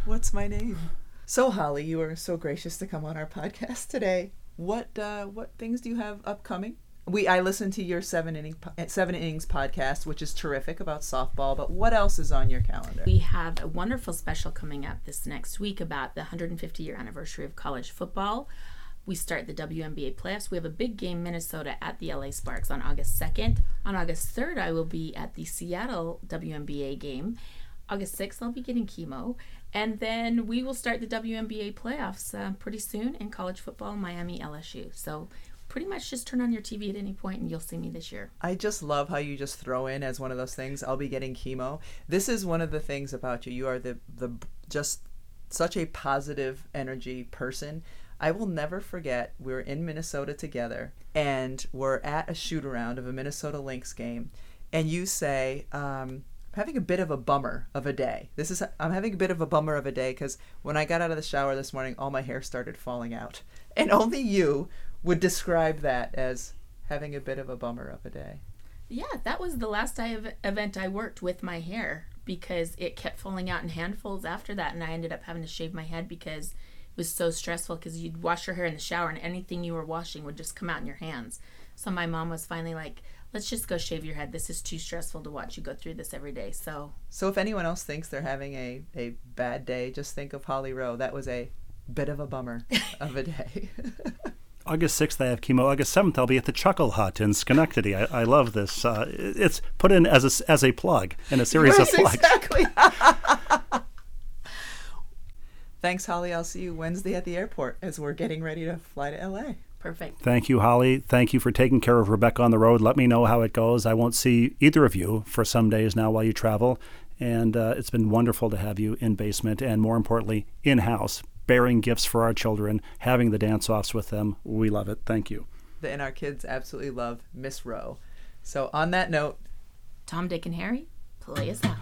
what's my name? So Holly, you were so gracious to come on our podcast today. What uh, what things do you have upcoming? We I listened to your seven inning seven innings podcast, which is terrific about softball. But what else is on your calendar? We have a wonderful special coming up this next week about the 150 year anniversary of college football. We start the WNBA playoffs. We have a big game, Minnesota at the LA Sparks on August 2nd. On August 3rd, I will be at the Seattle WNBA game. August 6th, I'll be getting chemo. And then we will start the WNBA playoffs uh, pretty soon in college football, Miami, LSU. So pretty much just turn on your TV at any point and you'll see me this year. I just love how you just throw in as one of those things. I'll be getting chemo. This is one of the things about you. You are the the just such a positive energy person. I will never forget. We were in Minnesota together, and we're at a shoot around of a Minnesota Lynx game, and you say, um, "I'm having a bit of a bummer of a day." This is I'm having a bit of a bummer of a day because when I got out of the shower this morning, all my hair started falling out, and only you would describe that as having a bit of a bummer of a day. Yeah, that was the last I ev- event I worked with my hair because it kept falling out in handfuls after that, and I ended up having to shave my head because it was so stressful. Because you'd wash your hair in the shower, and anything you were washing would just come out in your hands. So my mom was finally like, "Let's just go shave your head. This is too stressful to watch you go through this every day." So So if anyone else thinks they're having a, a bad day, just think of Holly Rowe. That was a bit of a bummer of a day. August 6th, I have chemo. August 7th, I'll be at the Chuckle Hut in Schenectady. I, I love this. Uh, it's put in as a, as a plug in a series of plugs. exactly. Thanks, Holly. I'll see you Wednesday at the airport as we're getting ready to fly to LA. perfect. Thank you, Holly. Thank you for taking care of Rebecca on the road. Let me know how it goes. I won't see either of you for some days now while you travel. And uh, it's been wonderful to have you in basement and, more importantly, in house, bearing gifts for our children, having the dance offs with them. We love it. Thank you. And our kids absolutely love Miss Rowe. So on that note, Tom, Dick, and Harry, play us out.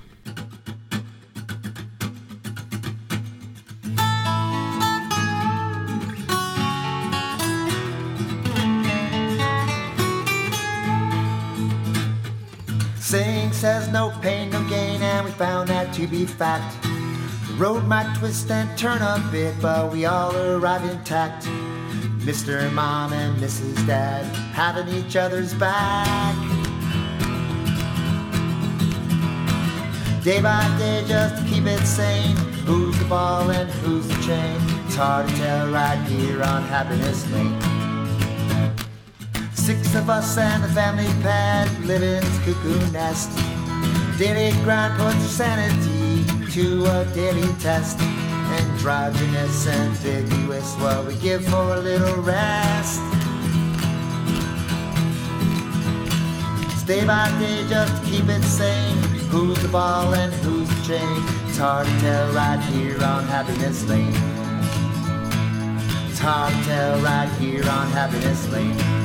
Saying says no pain, no gain, and we found that to be fact. Road might twist and turn a bit, but we all arrive intact. Mr. Mom and Mrs. Dad having each other's back. Day by day, just to keep it sane. Who's the ball and who's the chain? It's hard to tell right here on Happiness Lane. Six of us and the family pet live in this cuckoo nest. Daily grind puts sanity to a daily test. Androgynous, ambiguous, what we give for a little rest. Day by day, just keep it sane. Who's the ball and who's the chain? It's hard to tell right here on Happiness Lane. It's hard to tell right here on Happiness Lane.